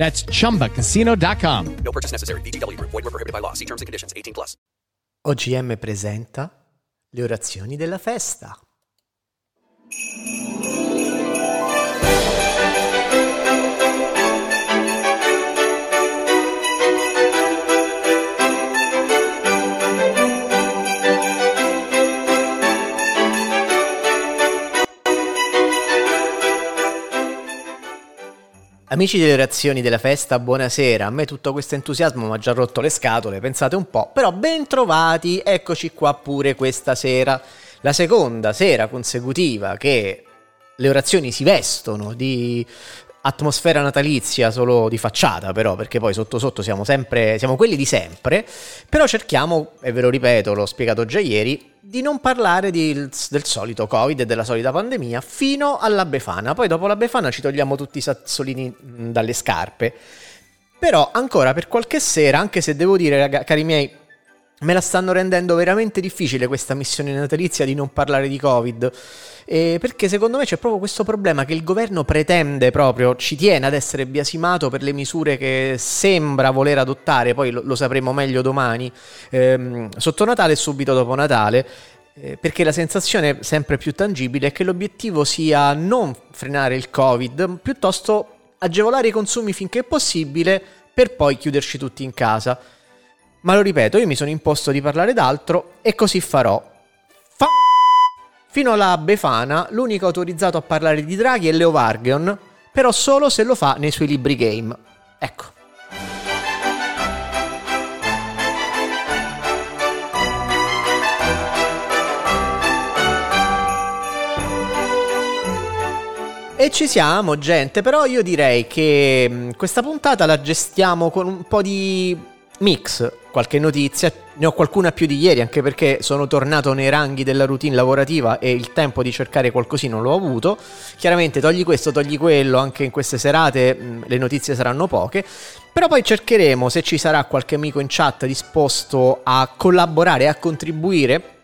That's chumbacasino.com. No purchase necessary. VGW Group. Void were prohibited by law. See terms and conditions. 18 plus. OGM presenta le orazioni della festa. Amici delle orazioni della festa, buonasera. A me tutto questo entusiasmo mi ha già rotto le scatole, pensate un po'. Però ben trovati, eccoci qua pure questa sera. La seconda sera consecutiva che le orazioni si vestono di atmosfera natalizia solo di facciata però perché poi sotto sotto siamo sempre siamo quelli di sempre però cerchiamo e ve lo ripeto l'ho spiegato già ieri di non parlare di, del solito covid e della solita pandemia fino alla befana. Poi dopo la befana ci togliamo tutti i sassolini dalle scarpe. Però ancora per qualche sera anche se devo dire cari miei me la stanno rendendo veramente difficile questa missione natalizia di non parlare di Covid. Eh, perché secondo me c'è proprio questo problema che il governo pretende proprio, ci tiene ad essere biasimato per le misure che sembra voler adottare, poi lo, lo sapremo meglio domani, ehm, sotto Natale e subito dopo Natale. Eh, perché la sensazione sempre più tangibile è che l'obiettivo sia non frenare il Covid, piuttosto agevolare i consumi finché possibile per poi chiuderci tutti in casa. Ma lo ripeto, io mi sono imposto di parlare d'altro e così farò. Fa- Fino alla Befana, l'unico autorizzato a parlare di draghi è Leo Vargion, però solo se lo fa nei suoi libri game. Ecco. E ci siamo, gente, però io direi che mh, questa puntata la gestiamo con un po' di mix, qualche notizia, ne ho qualcuna più di ieri anche perché sono tornato nei ranghi della routine lavorativa e il tempo di cercare qualcosina non l'ho avuto. Chiaramente togli questo, togli quello, anche in queste serate mh, le notizie saranno poche, però poi cercheremo se ci sarà qualche amico in chat disposto a collaborare e a contribuire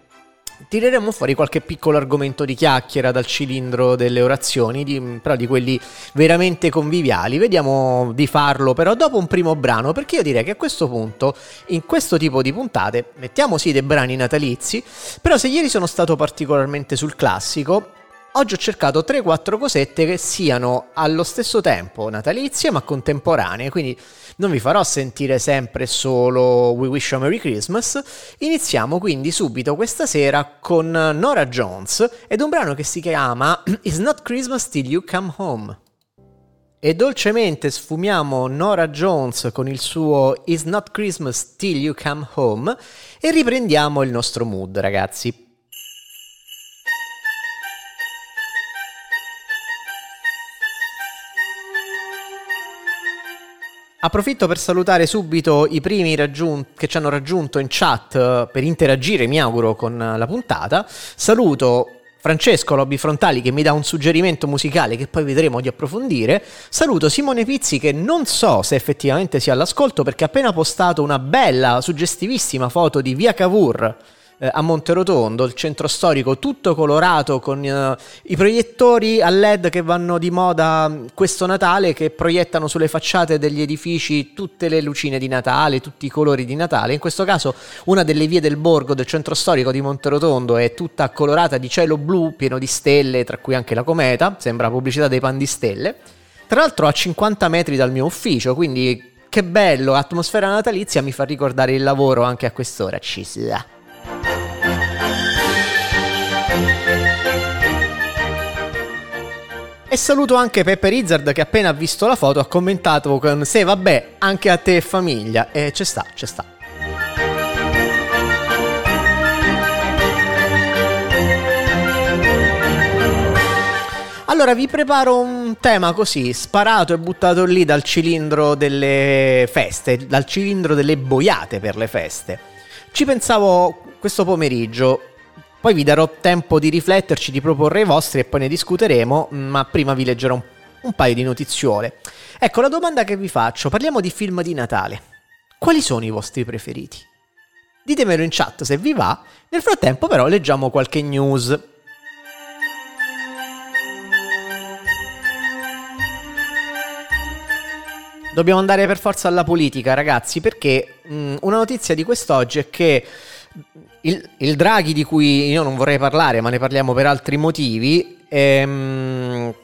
tireremo fuori qualche piccolo argomento di chiacchiera dal cilindro delle orazioni, di, però di quelli veramente conviviali. Vediamo di farlo però dopo un primo brano, perché io direi che a questo punto, in questo tipo di puntate, mettiamo sì dei brani natalizi, però se ieri sono stato particolarmente sul classico, oggi ho cercato 3-4 cosette che siano allo stesso tempo natalizie ma contemporanee, quindi non vi farò sentire sempre solo We Wish You a Merry Christmas. Iniziamo quindi subito questa sera con Nora Jones ed un brano che si chiama It's Not Christmas Till You Come Home. E dolcemente sfumiamo Nora Jones con il suo It's Not Christmas Till You Come Home e riprendiamo il nostro mood, ragazzi. Approfitto per salutare subito i primi raggiun- che ci hanno raggiunto in chat eh, per interagire, mi auguro, con la puntata. Saluto Francesco Lobby Frontali che mi dà un suggerimento musicale che poi vedremo di approfondire. Saluto Simone Pizzi che non so se effettivamente sia all'ascolto perché ha appena postato una bella, suggestivissima foto di Via Cavour eh, a Monterotondo, il centro storico tutto colorato con eh, i proiettori a LED che vanno di moda questo Natale, che proiettano sulle facciate degli edifici tutte le lucine di Natale, tutti i colori di Natale. In questo caso una delle vie del borgo del centro storico di Monterotondo è tutta colorata di cielo blu, pieno di stelle, tra cui anche la cometa, sembra pubblicità dei pan di stelle. Tra l'altro a 50 metri dal mio ufficio, quindi che bello, atmosfera natalizia mi fa ricordare il lavoro anche a quest'ora. Ci sia. E saluto anche Peppe Rizzard che appena ha visto la foto ha commentato con se vabbè anche a te famiglia e ci sta, ci sta. Allora vi preparo un tema così, sparato e buttato lì dal cilindro delle feste, dal cilindro delle boiate per le feste. Ci pensavo questo pomeriggio, poi vi darò tempo di rifletterci, di proporre i vostri e poi ne discuteremo, ma prima vi leggerò un, un paio di notiziole. Ecco, la domanda che vi faccio, parliamo di film di Natale. Quali sono i vostri preferiti? Ditemelo in chat se vi va, nel frattempo però leggiamo qualche news. Dobbiamo andare per forza alla politica, ragazzi, perché mh, una notizia di quest'oggi è che il, il, Draghi di cui io non vorrei parlare, ma ne parliamo per altri motivi, ehm,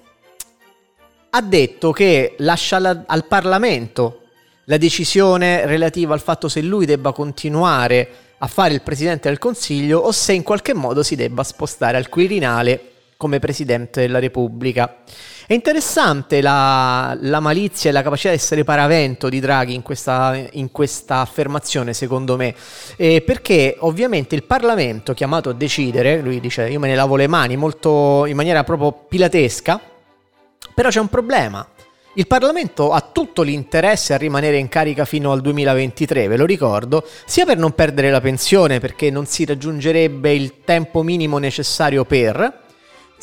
ha detto che lascia la, al Parlamento la decisione relativa al fatto se lui debba continuare a fare il Presidente del Consiglio o se in qualche modo si debba spostare al Quirinale come Presidente della Repubblica. È interessante la, la, malizia e la capacità di essere paravento di Draghi in questa, in questa affermazione, secondo me, eh, perché ovviamente il Parlamento chiamato a decidere, lui dice io me ne lavo le mani molto in maniera proprio pilatesca, però c'è un problema. Il Parlamento ha tutto l'interesse a rimanere in carica fino al 2023, ve lo ricordo, sia per non perdere la pensione perché non si raggiungerebbe il tempo minimo necessario per,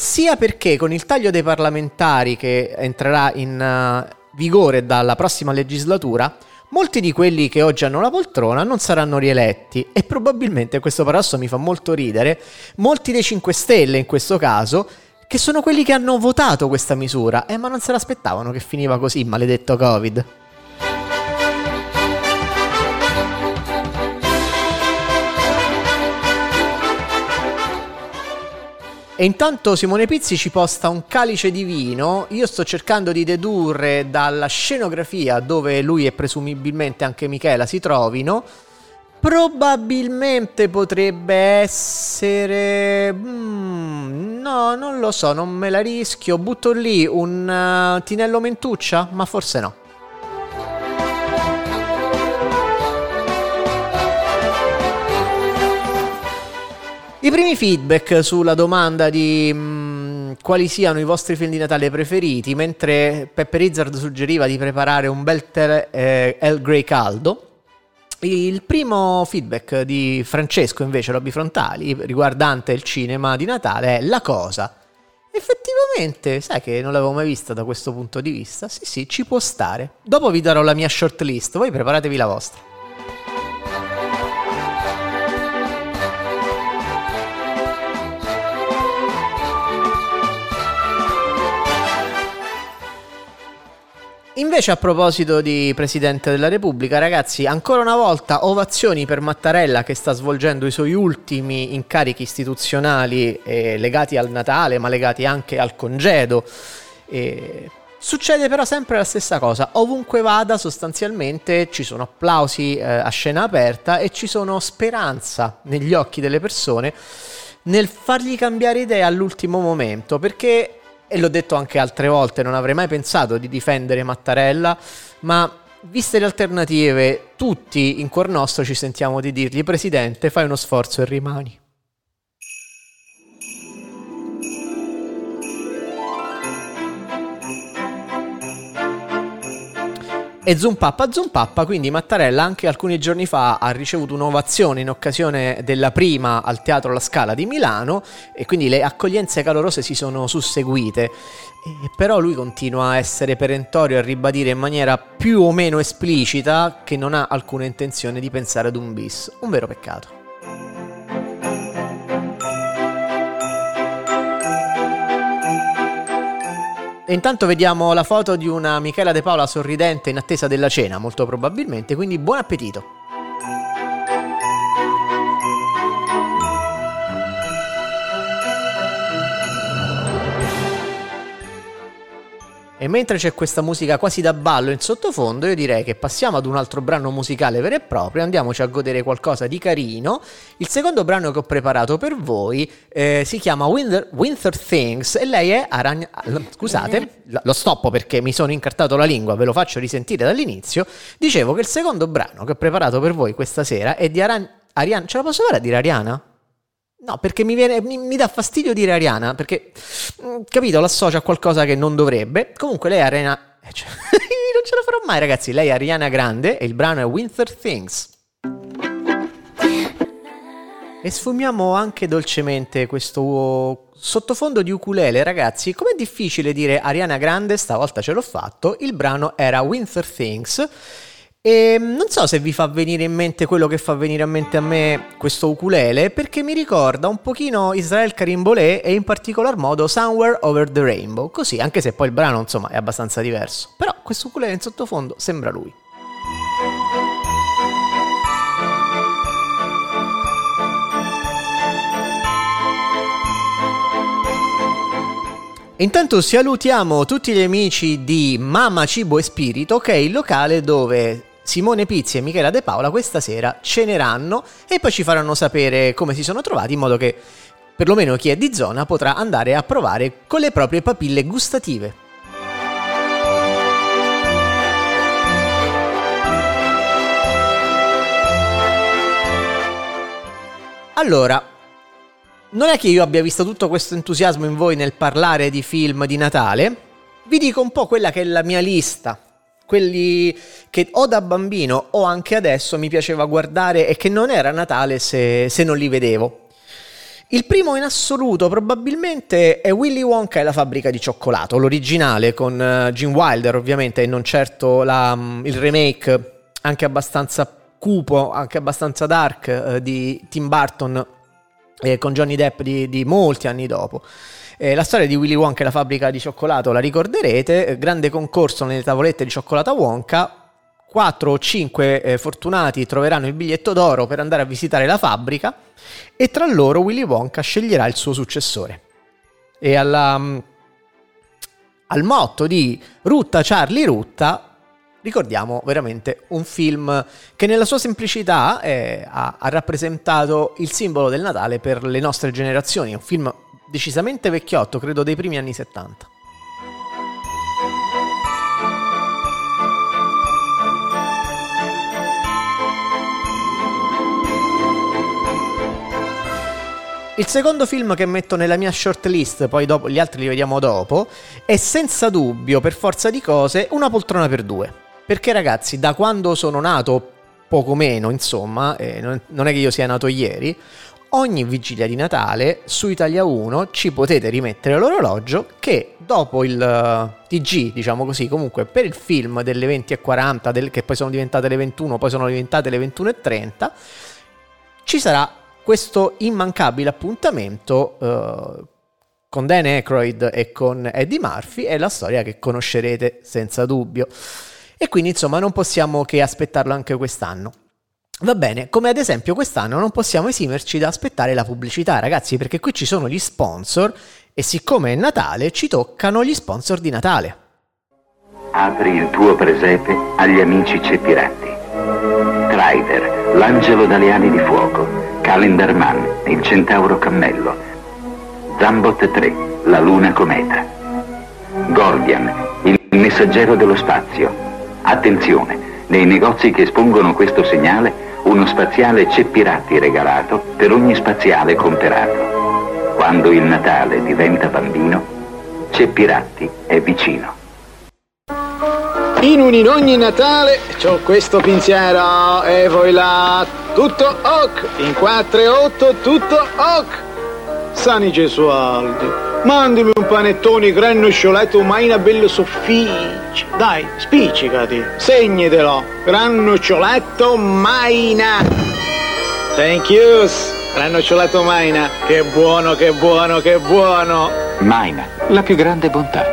sia perché con il taglio dei parlamentari che entrerà in uh, vigore dalla prossima legislatura, molti di quelli che oggi hanno la poltrona non saranno rieletti e probabilmente questo paradosso mi fa molto ridere, molti dei 5 Stelle in questo caso, che sono quelli che hanno votato questa misura, eh ma non se l'aspettavano che finiva così, maledetto Covid. E intanto Simone Pizzi ci posta un calice di vino. Io sto cercando di dedurre dalla scenografia dove lui e presumibilmente anche Michela si trovino. Probabilmente potrebbe essere... Mm, no, non lo so, non me la rischio. Butto lì un uh, Tinello Mentuccia? Ma forse no. I primi feedback sulla domanda di mh, mm, quali siano i vostri film di Natale preferiti, mentre Peppe Rizzard suggeriva di preparare un bel tè eh, El Grey caldo. Il primo feedback di Francesco invece, Robby Frontali, riguardante il cinema di Natale è La Cosa. Effettivamente, sai che non l'avevo mai vista da questo punto di vista? Sì, sì, ci può stare. Dopo vi darò la mia shortlist, voi preparatevi la vostra. Invece a proposito di Presidente della Repubblica, ragazzi, ancora una volta ovazioni per Mattarella che sta svolgendo i suoi ultimi incarichi istituzionali eh, legati al Natale, ma legati anche al congedo. E Succede però sempre la stessa cosa, ovunque vada sostanzialmente ci sono applausi eh, a scena aperta e ci sono speranza negli occhi delle persone nel fargli cambiare idea all'ultimo momento, perché e l'ho detto anche altre volte, non avrei mai pensato di difendere Mattarella, ma viste le alternative, tutti in cuor nostro ci sentiamo di dirgli, Presidente, fai uno sforzo e rimani. E Zumpappa Zumpappa, quindi Mattarella anche alcuni giorni fa ha ricevuto un'ovazione in occasione della prima al Teatro La Scala di Milano e quindi le accoglienze calorose si sono susseguite. E però lui continua a essere perentorio e a ribadire in maniera più o meno esplicita che non ha alcuna intenzione di pensare ad un bis. Un vero peccato. E intanto vediamo la foto di una Michela De Paola sorridente in attesa della cena, molto probabilmente, quindi buon appetito. E mentre c'è questa musica quasi da ballo in sottofondo, io direi che passiamo ad un altro brano musicale vero e proprio, andiamoci a godere qualcosa di carino. Il secondo brano che ho preparato per voi eh, si chiama Winter, Winter Things e lei è Aragna... Scusate, lo stoppo perché mi sono incartato la lingua, ve lo faccio risentire dall'inizio. Dicevo che il secondo brano che ho preparato per voi questa sera è di Aran... Ariana... Ce la posso fare a dire Ariana? No, perché mi, viene, mi, mi, dà fastidio dire Ariana, perché, mm, capito, l'associa a qualcosa che non dovrebbe. Comunque lei è Ariana... Eh, cioè, non ce la farò mai, ragazzi. Lei è Ariana Grande e il brano è Winter Things. E sfumiamo anche dolcemente questo sottofondo di ukulele, ragazzi. Com'è difficile dire Ariana Grande, stavolta ce l'ho fatto. Il brano era Winter Things e mm, non so se vi fa venire in mente quello che fa venire a mente a me questo ukulele, perché mi ricorda un pochino Israel Karimbolé e in particolar modo Somewhere Over the Rainbow, così, anche se poi il brano insomma è abbastanza diverso. Però questo ukulele in sottofondo sembra lui. Intanto salutiamo tutti gli amici di Mamma Cibo e Spirito, che è il locale dove Simone Pizzi e Michela De Paola questa sera ceneranno e poi ci faranno sapere come si sono trovati in modo che perlomeno chi è di zona potrà andare a provare con le proprie papille gustative. Allora, non è che io abbia visto tutto questo entusiasmo in voi nel parlare di film di Natale, vi dico un po' quella che è la mia lista quelli che o da bambino o anche adesso mi piaceva guardare e che non era Natale se, se non li vedevo. Il primo in assoluto probabilmente è Willy Wonka e la fabbrica di cioccolato, l'originale con uh, Gene Wilder ovviamente e non certo la, um, il remake anche abbastanza cupo, anche abbastanza dark uh, di Tim Burton eh, con Johnny Depp di, di molti anni dopo. Eh, la storia di Willy Wonka e la fabbrica di cioccolato la ricorderete, eh, grande concorso nelle tavolette di cioccolata Wonka, 4 o 5 eh, fortunati troveranno il biglietto d'oro per andare a visitare la fabbrica e tra loro Willy Wonka sceglierà il suo successore. E alla, mm, al motto di Rutta Charlie Rutta ricordiamo veramente un film che nella sua semplicità eh, ha, ha rappresentato il simbolo del Natale per le nostre generazioni, un film decisamente vecchiotto, credo dei primi anni 70. Il secondo film che metto nella mia shortlist, poi dopo, gli altri li vediamo dopo, è senza dubbio, per forza di cose, Una poltrona per due. Perché ragazzi, da quando sono nato, poco meno insomma, eh, non è che io sia nato ieri, ogni vigilia di Natale su Italia 1 ci potete rimettere l'orologio che dopo il uh, TG, diciamo così, comunque per il film delle 20.40, del, che poi sono diventate le 21, poi sono diventate le 21.30, ci sarà questo immancabile appuntamento uh, con Dan Aykroyd e con Eddie Murphy, è la storia che conoscerete senza dubbio. E quindi insomma non possiamo che aspettarlo anche quest'anno. Va bene, come ad esempio quest'anno non possiamo esimerci da aspettare la pubblicità, ragazzi, perché qui ci sono gli sponsor e siccome è Natale ci toccano gli sponsor di Natale. Apri il tuo presepe agli amici ceppiratti. Trider, l'angelo dalle ali di fuoco, Calendar Man, il centauro cammello, Zambot 3, la luna cometa, Gordian, il messaggero dello spazio. Attenzione, nei negozi che espongono questo segnale uno spaziale Ceppiratti regalato per ogni spaziale comperato. Quando il Natale diventa bambino, Ceppiratti è vicino. In un in ogni Natale c'ho questo pensiero e voi là, tutto ok, in 4 e 8 tutto ok. Sani Gesualdo. Mandami un panettone grano scioletto maina bello soffice. Dai, spiccicati, segnitelo. Grano scioletto maina. Thank you. Grano scioletto maina. Che buono, che buono, che buono. Maina, la più grande bontà.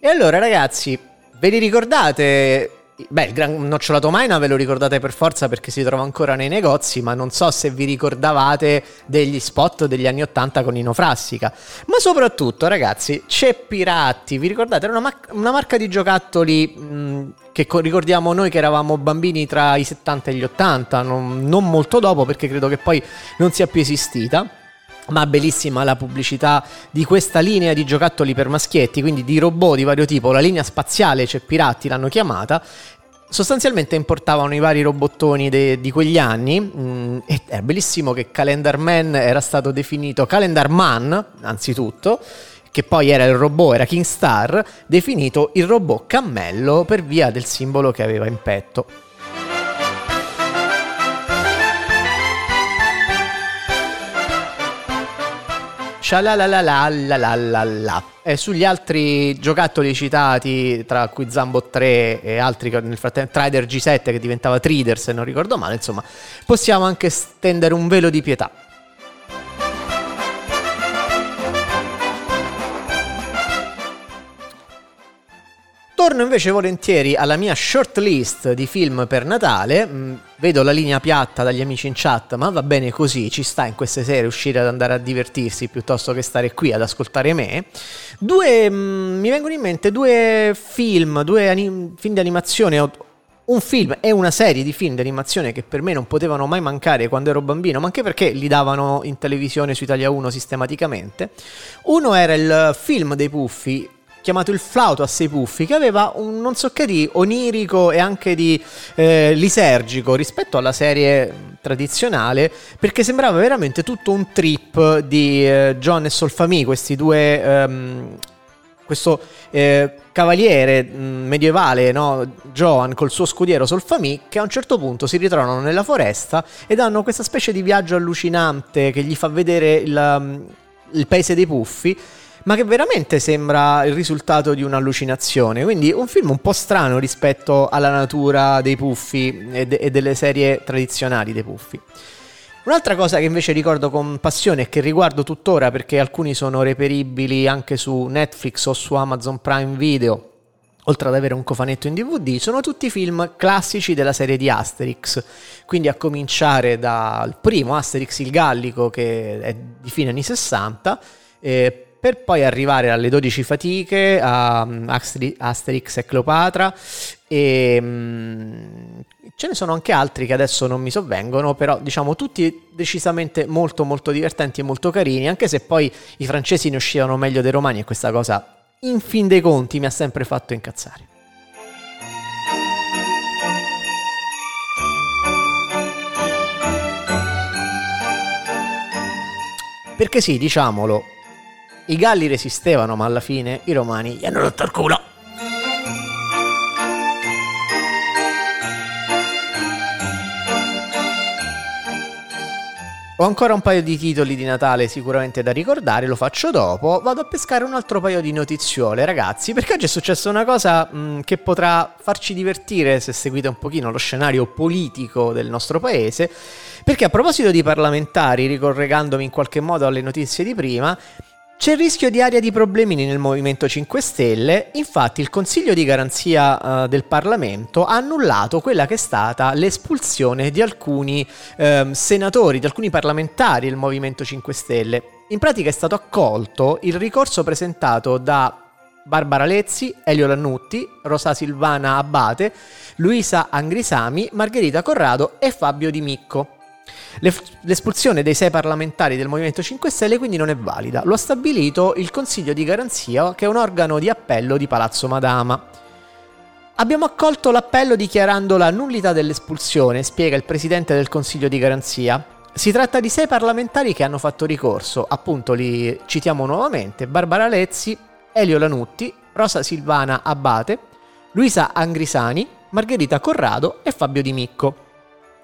E allora ragazzi, ve li ricordate Beh, il Gran Nocciolato Maina ve lo ricordate per forza perché si trova ancora nei negozi, ma non so se vi ricordavate degli spot degli anni 80 con Nino Frassica. Ma soprattutto, ragazzi, c'è Piratti, vi ricordate? Era una, ma- una marca di giocattoli mh, che co- ricordiamo noi che eravamo bambini tra i 70 e gli 80, non, non molto dopo perché credo che poi non sia più esistita ma bellissima la pubblicità di questa linea di giocattoli per maschietti, quindi di robot di vario tipo, la linea spaziale c'è Piratti l'hanno chiamata. Sostanzialmente importavano i vari robottoni de- di quegli anni mm, e è bellissimo che Calendar Man era stato definito Calendar Man, anzitutto, che poi era il robot, era Kingstar, definito il robot cammello per via del simbolo che aveva in petto. Scialalalalalalala. E sugli altri giocattoli citati, tra cui Zambot 3 e altri nel frattempo, Trider G7 che diventava Trider se non ricordo male, insomma, possiamo anche stendere un velo di pietà. Torno invece volentieri alla mia short list di film per Natale. Mm, vedo la linea piatta dagli amici in chat, ma va bene così, ci sta in queste sere uscire ad andare a divertirsi piuttosto che stare qui ad ascoltare me. Due, mm, mi vengono in mente due film, due anim- film di animazione, un film e una serie di film di animazione che per me non potevano mai mancare quando ero bambino, ma anche perché li davano in televisione su Italia 1 sistematicamente. Uno era il film dei Puffi chiamato Il flauto a sei puffi, che aveva un non so che di onirico e anche di eh, lisergico rispetto alla serie tradizionale, perché sembrava veramente tutto un trip di eh, John e Solfami, questi due... Ehm, questo eh, cavaliere mh, medievale, no? Joan, col suo scudiero Solfami, che a un certo punto si ritrovano nella foresta ed hanno questa specie di viaggio allucinante che gli fa vedere il, il paese dei puffi ma che veramente sembra il risultato di un'allucinazione. Quindi un film un po' strano rispetto alla natura dei puffi e, de- e delle serie tradizionali dei puffi. Un'altra cosa che invece ricordo con passione e che riguardo tuttora perché alcuni sono reperibili anche su Netflix o su Amazon Prime Video, oltre ad avere un cofanetto in DVD, sono tutti film classici della serie di Asterix. Quindi a cominciare dal primo Asterix il Gallico che è di fine anni 60, eh, per poi arrivare alle 12 fatiche a um, Asterix e Cleopatra e um, ce ne sono anche altri che adesso non mi sovvengono, però diciamo tutti decisamente molto molto divertenti e molto carini, anche se poi i francesi ne uscivano meglio dei romani e questa cosa in fin dei conti mi ha sempre fatto incazzare. Perché sì, diciamolo, i Galli resistevano, ma alla fine i Romani gli hanno rotto il culo. Ho ancora un paio di titoli di Natale sicuramente da ricordare, lo faccio dopo. Vado a pescare un altro paio di notiziole, ragazzi, perché oggi è successa una cosa mh, mm, che potrà farci divertire se seguite un pochino lo scenario politico del nostro paese. Perché a proposito di parlamentari, ricollegandomi in qualche modo alle notizie di prima, c'è il rischio di aria di problemini nel Movimento 5 Stelle, infatti il Consiglio di garanzia uh, del Parlamento ha annullato quella che è stata l'espulsione di alcuni uh, senatori, di alcuni parlamentari del Movimento 5 Stelle. In pratica è stato accolto il ricorso presentato da Barbara Lezzi, Elio Lannutti, Rosa Silvana Abate, Luisa Angrisami, Margherita Corrado e Fabio Di Micco. L'espulsione dei sei parlamentari del Movimento 5 Stelle quindi non è valida, lo ha stabilito il Consiglio di Garanzia, che è un organo di appello di Palazzo Madama. Abbiamo accolto l'appello dichiarando la nullità dell'espulsione, spiega il Presidente del Consiglio di Garanzia. Si tratta di sei parlamentari che hanno fatto ricorso, appunto li citiamo nuovamente, Barbara Lezzi, Elio Lanutti, Rosa Silvana Abate, Luisa Angrisani, Margherita Corrado e Fabio Di Micco.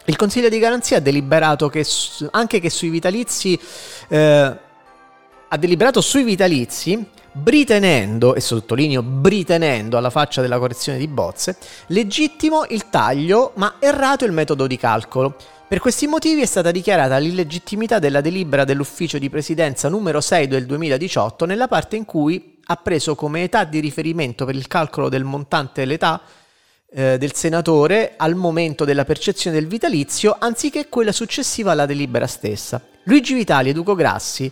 Il Consiglio di Garanzia ha deliberato che anche che sui vitalizi eh, ha deliberato sui vitalizi britenendo, e sottolineo britenendo alla faccia della correzione di bozze, legittimo il taglio ma errato il metodo di calcolo. Per questi motivi è stata dichiarata l'illegittimità della delibera dell'ufficio di presidenza numero 6 del 2018 nella parte in cui ha preso come età di riferimento per il calcolo del montante dell'età eh, del senatore al momento della percezione del vitalizio anziché quella successiva alla delibera stessa. Luigi Vitali ed Ugo Grassi,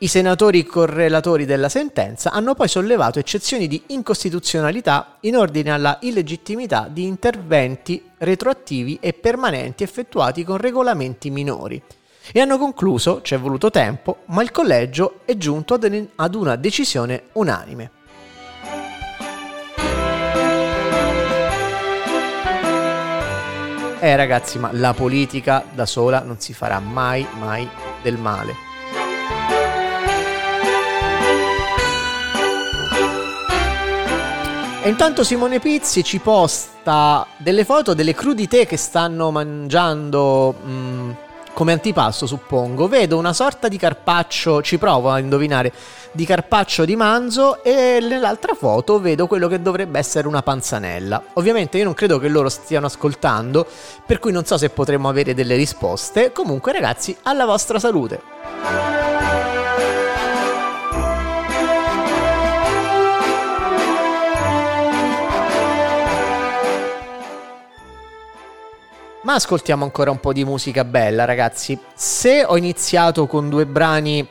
i senatori correlatori della sentenza, hanno poi sollevato eccezioni di incostituzionalità in ordine alla illegittimità di interventi retroattivi e permanenti effettuati con regolamenti minori. E hanno concluso, ci è voluto tempo, ma il collegio è giunto ad una decisione unanime. Eh ragazzi, ma la politica da sola non si farà mai, mai del male. E intanto Simone Pizzi ci posta delle foto delle crudité che stanno mangiando mh, mm, come antipasto, suppongo. Vedo una sorta di carpaccio, ci provo a indovinare, di carpaccio di manzo e nell'altra foto vedo quello che dovrebbe essere una panzanella. Ovviamente io non credo che loro stiano ascoltando, per cui non so se potremo avere delle risposte. Comunque ragazzi, alla vostra salute. Ma ascoltiamo ancora un po' di musica bella, ragazzi. Se ho iniziato con due brani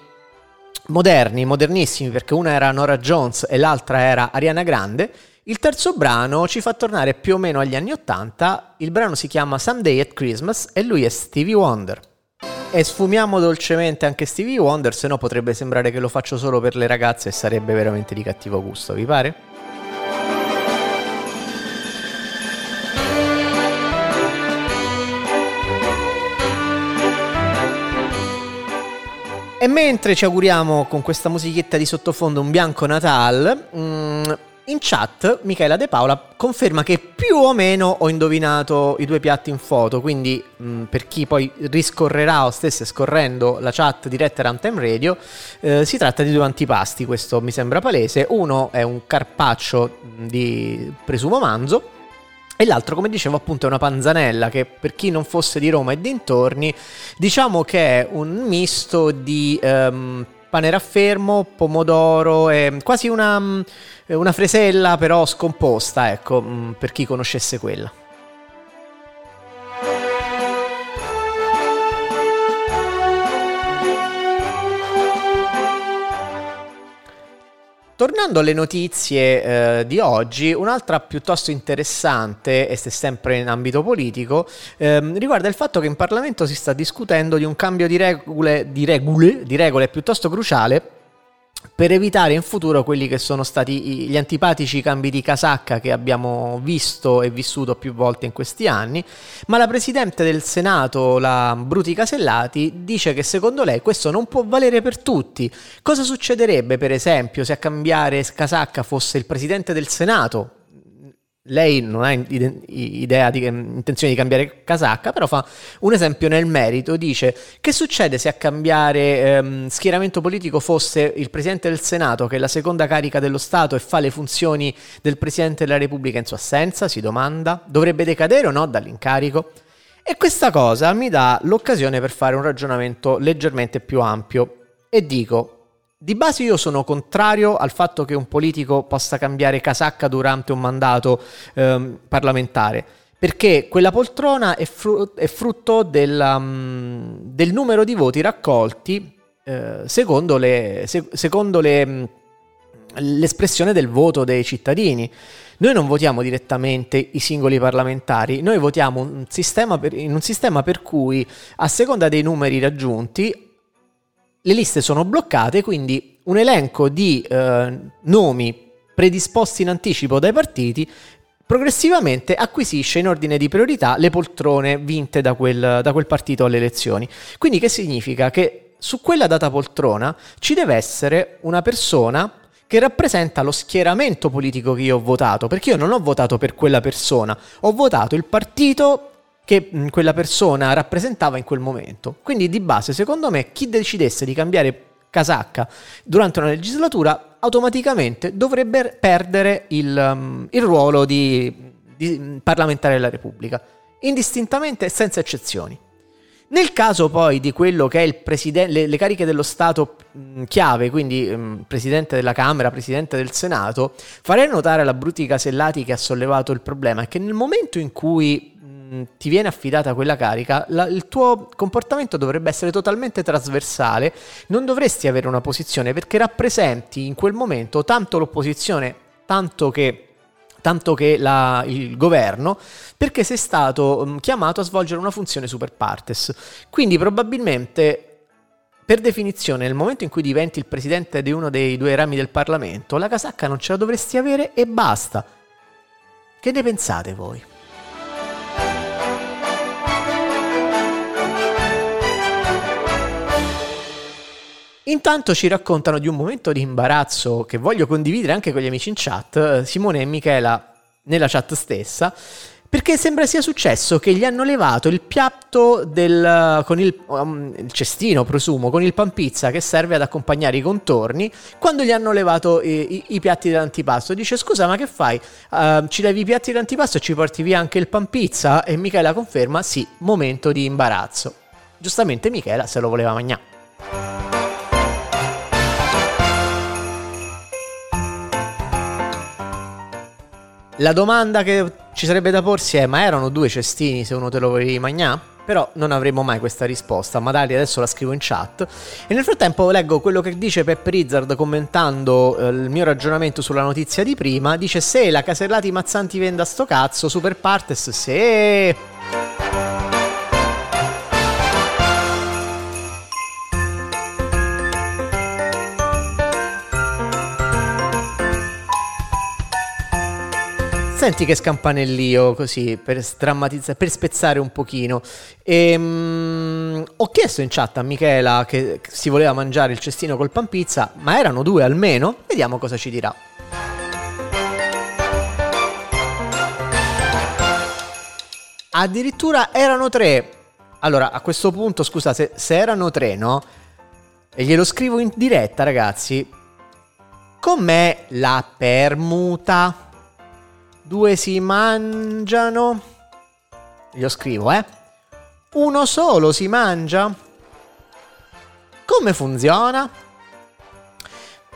moderni, modernissimi, perché una era Nora Jones e l'altra era Ariana Grande, il terzo brano ci fa tornare più o meno agli anni Ottanta. Il brano si chiama Someday at Christmas e lui è Stevie Wonder. E sfumiamo dolcemente anche Stevie Wonder, se no potrebbe sembrare che lo faccio solo per le ragazze e sarebbe veramente di cattivo gusto, vi pare? E mentre ci auguriamo con questa musichetta di sottofondo un bianco Natal, mm, in chat Michela De Paola conferma che più o meno ho indovinato i due piatti in foto, quindi mm, per chi poi riscorrerà o stesse scorrendo la chat diretta Runtime Radio, eh, si tratta di due antipasti, questo mi sembra palese. Uno è un carpaccio di presumo manzo e l'altro, come dicevo, appunto è una panzanella che per chi non fosse di Roma e dintorni, diciamo che è un misto di um, pane raffermo, pomodoro, e quasi una, una fresella però scomposta, ecco, mm, per chi conoscesse quella. Tornando alle notizie eh, di oggi, un'altra piuttosto interessante, e se sempre in ambito politico, ehm, riguarda il fatto che in Parlamento si sta discutendo di un cambio di regole, di regole, di regole piuttosto cruciale per evitare in futuro quelli che sono stati gli antipatici cambi di casacca che abbiamo visto e vissuto più volte in questi anni, ma la Presidente del Senato, la Bruti Casellati, dice che secondo lei questo non può valere per tutti. Cosa succederebbe per esempio se a cambiare casacca fosse il Presidente del Senato, lei non ha idea di intenzione di cambiare casacca, però fa un esempio nel merito, dice che succede se a cambiare ehm, schieramento politico fosse il Presidente del Senato, che è la seconda carica dello Stato e fa le funzioni del Presidente della Repubblica? In sua assenza, si domanda, dovrebbe decadere o no dall'incarico? E questa cosa mi dà l'occasione per fare un ragionamento leggermente più ampio. E dico, di base io sono contrario al fatto che un politico possa cambiare casacca durante un mandato ehm, parlamentare, perché quella poltrona è, fru- è frutto del, um, del, numero di voti raccolti eh, secondo, le, se- secondo le, mm, l'espressione del voto dei cittadini. Noi non votiamo direttamente i singoli parlamentari, noi votiamo un per, in un sistema per cui a seconda dei numeri raggiunti le liste sono bloccate, quindi un elenco di eh, nomi predisposti in anticipo dai partiti progressivamente acquisisce in ordine di priorità le poltrone vinte da quel, da quel partito alle elezioni. Quindi che significa? Che su quella data poltrona ci deve essere una persona che rappresenta lo schieramento politico che io ho votato, perché io non ho votato per quella persona, ho votato il partito che quella persona rappresentava in quel momento. Quindi di base, secondo me, chi decidesse di cambiare casacca durante una legislatura automaticamente dovrebbe perdere il, um, il ruolo di, di parlamentare della Repubblica, indistintamente e senza eccezioni. Nel caso poi di quello che è il presidente, le, le cariche dello Stato mh, chiave, quindi mh, presidente della Camera, presidente del Senato, farei notare alla Bruti Casellati che ha sollevato il problema che nel momento in cui mh, ti viene affidata quella carica, la, il tuo comportamento dovrebbe essere totalmente trasversale, non dovresti avere una posizione perché rappresenti in quel momento tanto l'opposizione, tanto che tanto che la, il governo, perché sei stato um, chiamato a svolgere una funzione super partes. Quindi probabilmente, per definizione, nel momento in cui diventi il presidente di uno dei due rami del Parlamento, la casacca non ce la dovresti avere e basta. Che ne pensate voi? Intanto ci raccontano di un momento di imbarazzo che voglio condividere anche con gli amici in chat, Simone e Michela nella chat stessa, perché sembra sia successo che gli hanno levato il piatto del, con il, um, il, cestino, presumo, con il pan pizza che serve ad accompagnare i contorni, quando gli hanno levato i, i, i piatti dell'antipasto. Dice, scusa, ma che fai? Uh, ci levi i piatti dell'antipasto e ci porti via anche il pan pizza? E Michela conferma, sì, momento di imbarazzo. Giustamente Michela se lo voleva mangiare. La domanda che ci sarebbe da porsi è: ma erano due cestini se uno te lo volevi mangiare? Però non avremo mai questa risposta. Magari adesso la scrivo in chat. E nel frattempo leggo quello che dice Pep Rizzard commentando eh, il mio ragionamento sulla notizia di prima. Dice: Se la Casellati Mazzanti venda sto cazzo, Super Partes, se. Senti che scampanellio così per strammatizzare, per spezzare un pochino. Ehm, ho chiesto in chat a Michela che si voleva mangiare il cestino col pan pizza, ma erano due almeno. Vediamo cosa ci dirà. Addirittura erano tre. Allora, a questo punto, scusa, se, se erano tre, no? E glielo scrivo in diretta, ragazzi. Com'è la permuta? Due si mangiano. Io scrivo, eh. Uno solo si mangia. Come funziona?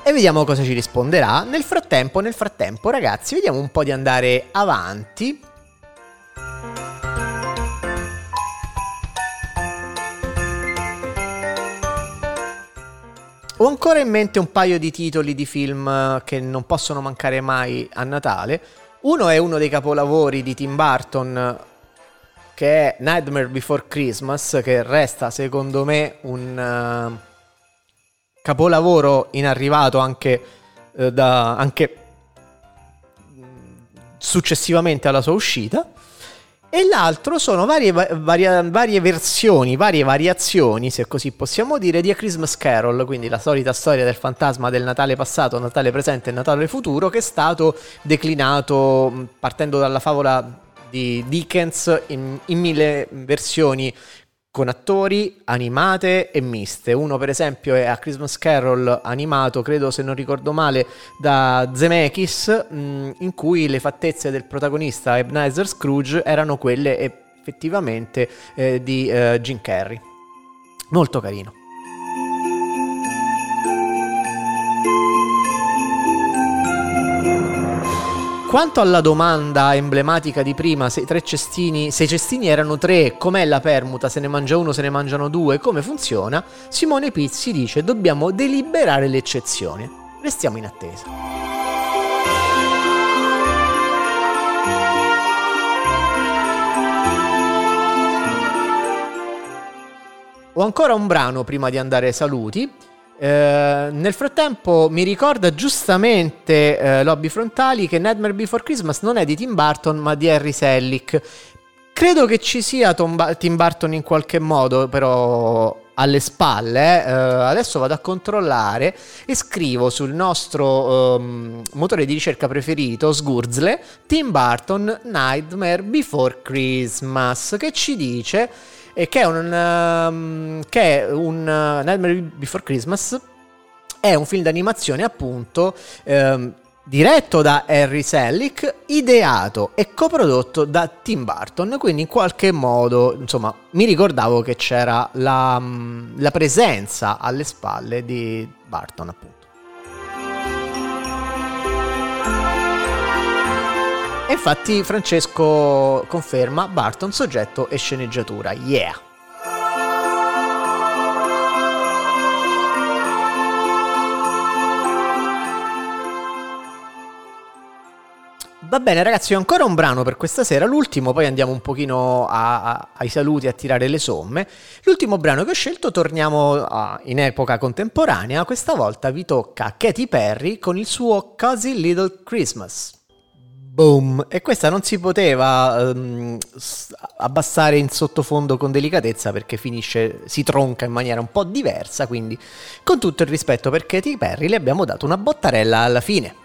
E vediamo cosa ci risponderà. Nel frattempo, nel frattempo, ragazzi, vediamo un po' di andare avanti. Ho ancora in mente un paio di titoli di film che non possono mancare mai a Natale. Uno è uno dei capolavori di Tim Burton che è Nightmare Before Christmas, che resta secondo me un uh, capolavoro inarrivato anche, uh, da, anche successivamente alla sua uscita. E l'altro sono varie, varie, varie, versioni, varie variazioni, se così possiamo dire, di A Christmas Carol, quindi la solita storia del fantasma del Natale passato, Natale presente e Natale futuro, che è stato declinato partendo dalla favola di Dickens in, in mille versioni con attori, animate e miste. Uno per esempio è A Christmas Carol animato, credo se non ricordo male, da Zemeckis, mm, in cui le fattezze del protagonista Ebenezer Scrooge erano quelle effettivamente eh, di eh, Jim Carrey. Molto carino. Quanto alla domanda emblematica di prima, se tre cestini, se i cestini erano tre, com'è la permuta? Se ne mangia uno, se ne mangiano due, come funziona? Simone Pizzi dice dobbiamo deliberare l'eccezione. Restiamo in attesa. Ho ancora un brano prima di andare ai saluti. Eh, nel frattempo mi ricorda giustamente eh, Lobby Frontali che Nightmare Before Christmas non è di Tim Burton ma di Harry Sellick. Credo che ci sia Tom, Tim Burton in qualche modo, però alle spalle. Eh, adesso vado a controllare e scrivo sul nostro um, motore di ricerca preferito, Sgurzle, Tim Burton Nightmare Before Christmas, che ci dice e che è un, um, che è un uh, Nightmare Before Christmas è un film d'animazione appunto um, diretto da Harry Selick, ideato e coprodotto da Tim Burton, quindi in qualche modo, insomma, mi ricordavo che c'era la, mm, la presenza alle spalle di Burton, appunto. E infatti Francesco conferma Barton soggetto e sceneggiatura. Yeah! Va bene ragazzi, ho ancora un brano per questa sera, l'ultimo, poi andiamo un pochino a, a, ai saluti a tirare le somme. L'ultimo brano che ho scelto, torniamo a, in epoca contemporanea, questa volta vi tocca Katy Perry con il suo Cozy Little Christmas. Boom! E questa non si poteva um, abbassare in sottofondo con delicatezza perché finisce, si tronca in maniera un po' diversa, quindi con tutto il rispetto per Katy Perry le abbiamo dato una bottarella alla fine.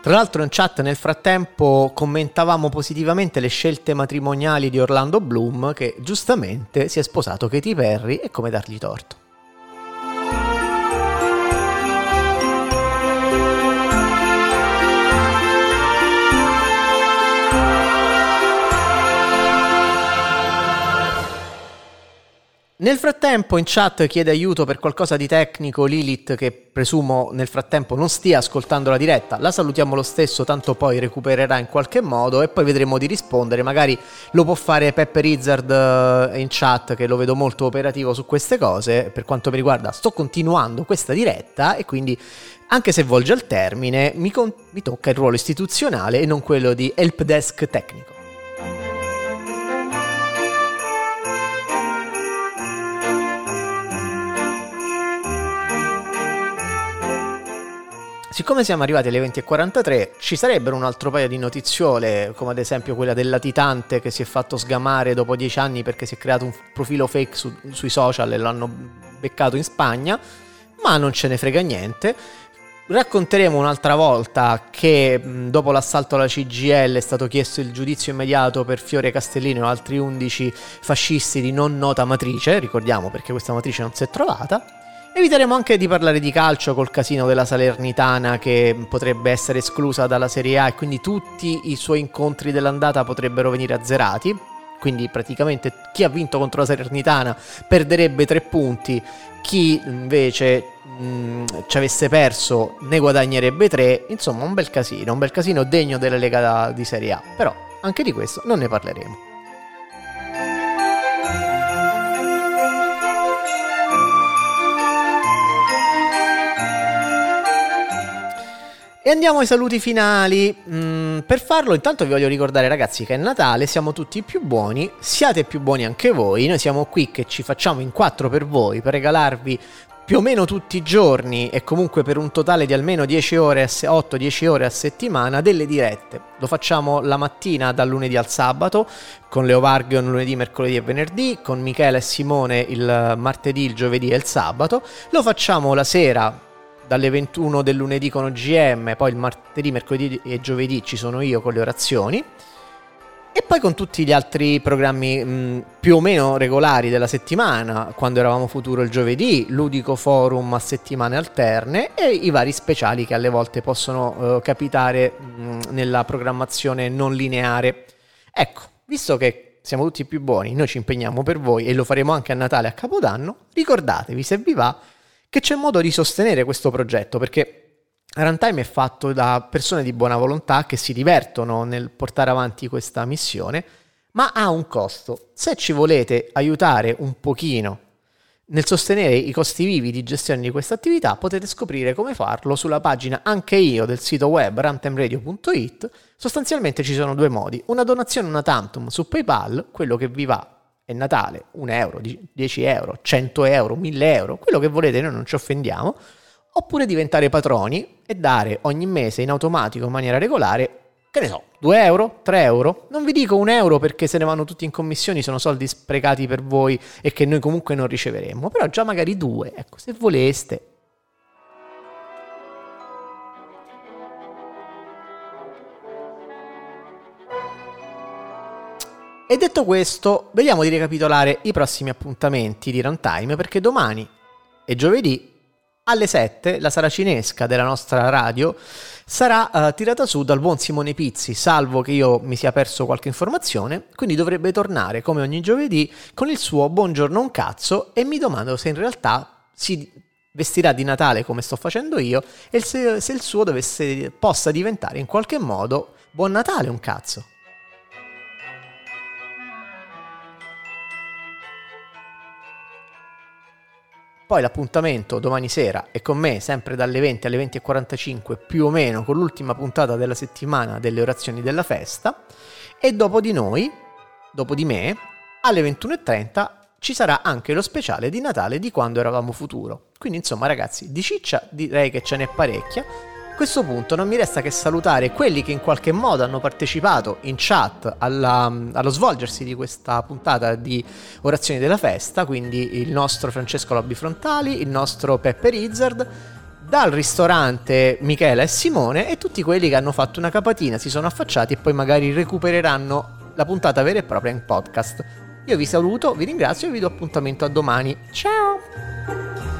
Tra l'altro in chat nel frattempo commentavamo positivamente le scelte matrimoniali di Orlando Bloom che giustamente si è sposato Katy Perry e come dargli torto. Nel frattempo in chat chiede aiuto per qualcosa di tecnico Lilith che presumo nel frattempo non stia ascoltando la diretta, la salutiamo lo stesso tanto poi recupererà in qualche modo e poi vedremo di rispondere, magari lo può fare Pepper Izzard eh, in chat che lo vedo molto operativo su queste cose, per quanto mi riguarda sto continuando questa diretta e quindi anche se volge al termine mi, con- mi tocca il ruolo istituzionale e non quello di helpdesk tecnico. Siccome siamo arrivati alle 20.43, ci sarebbero un altro paio di notiziole, come ad esempio quella del latitante che si è fatto sgamare dopo dieci anni perché si è creato un profilo fake su, sui social e l'hanno beccato in Spagna, ma non ce ne frega niente. Racconteremo un'altra volta che dopo l'assalto alla CGL è stato chiesto il giudizio immediato per Fiore Castellino e altri 11 fascisti di non nota matrice, ricordiamo perché questa matrice non si è trovata. Eviteremo anche di parlare di calcio col casino della Salernitana che potrebbe essere esclusa dalla Serie A e quindi tutti i suoi incontri dell'andata potrebbero venire azzerati. Quindi praticamente chi ha vinto contro la Salernitana perderebbe tre punti, chi invece mh, ci avesse perso ne guadagnerebbe tre. Insomma, un bel casino, un bel casino degno della Lega di Serie A. Però anche di questo non ne parleremo. E andiamo ai saluti finali. Mm, per farlo, intanto vi voglio ricordare, ragazzi, che è Natale, siamo tutti più buoni, siate più buoni anche voi. Noi siamo qui che ci facciamo in quattro per voi, per regalarvi più o meno tutti i giorni e comunque per un totale di almeno 10 ore, 8-10 ore a settimana delle dirette. Lo facciamo la mattina dal lunedì al sabato, con Leo Varghion lunedì, mercoledì e venerdì, con Michele e Simone il martedì, il giovedì e il sabato. Lo facciamo la sera dalle 21 del lunedì con OGM, poi il martedì, mercoledì e giovedì ci sono io con le orazioni. E poi con tutti gli altri programmi mh, più o meno regolari della settimana, quando eravamo futuro il giovedì, ludico forum a settimane alterne e i vari speciali che alle volte possono uh, capitare mh, nella programmazione non lineare. Ecco, visto che siamo tutti più buoni, noi ci impegniamo per voi e lo faremo anche a Natale e a Capodanno, ricordatevi se vi va che c'è modo di sostenere questo progetto perché Runtime è fatto da persone di buona volontà che si divertono nel portare avanti questa missione, ma ha un costo. Se ci volete aiutare un pochino nel sostenere i costi vivi di gestione di questa attività, potete scoprire come farlo sulla pagina anche io del sito web runtimeradio.it. Sostanzialmente ci sono due modi, una donazione una tantum su PayPal, quello che vi va è Natale, 1 euro, 10 euro, 100 euro, 1000 euro, quello che volete, noi non ci offendiamo, oppure diventare patroni e dare ogni mese in automatico in maniera regolare, che ne so, 2 euro, 3 euro. Non vi dico un euro perché se ne vanno tutti in commissioni, sono soldi sprecati per voi e che noi comunque non riceveremo, però già magari 2, ecco, se voleste, E detto questo, vediamo di ricapitolare i prossimi appuntamenti di Runtime perché domani e giovedì alle 7 la saracinesca della nostra radio sarà uh, tirata su dal buon Simone Pizzi, salvo che io mi sia perso qualche informazione, quindi dovrebbe tornare come ogni giovedì con il suo Buongiorno un cazzo e mi domando se in realtà si vestirà di Natale come sto facendo io e se, se il suo dovesse, possa diventare in qualche modo Buon Natale un cazzo. Poi l'appuntamento domani sera è con me, sempre dalle 20 alle 20.45, più o meno con l'ultima puntata della settimana delle orazioni della festa. E dopo di noi, dopo di me, alle 21.30 ci sarà anche lo speciale di Natale di quando eravamo futuro. Quindi insomma ragazzi, di ciccia direi che ce n'è parecchia questo punto non mi resta che salutare quelli che in qualche modo hanno partecipato in chat alla, allo svolgersi di questa puntata di Orazioni della Festa, quindi il nostro Francesco Lobby Frontali, il nostro Peppe Rizzard, dal ristorante Michela e Simone e tutti quelli che hanno fatto una capatina, si sono affacciati e poi magari recupereranno la puntata vera e propria in podcast. Io vi saluto, vi ringrazio e vi do appuntamento a domani. Ciao!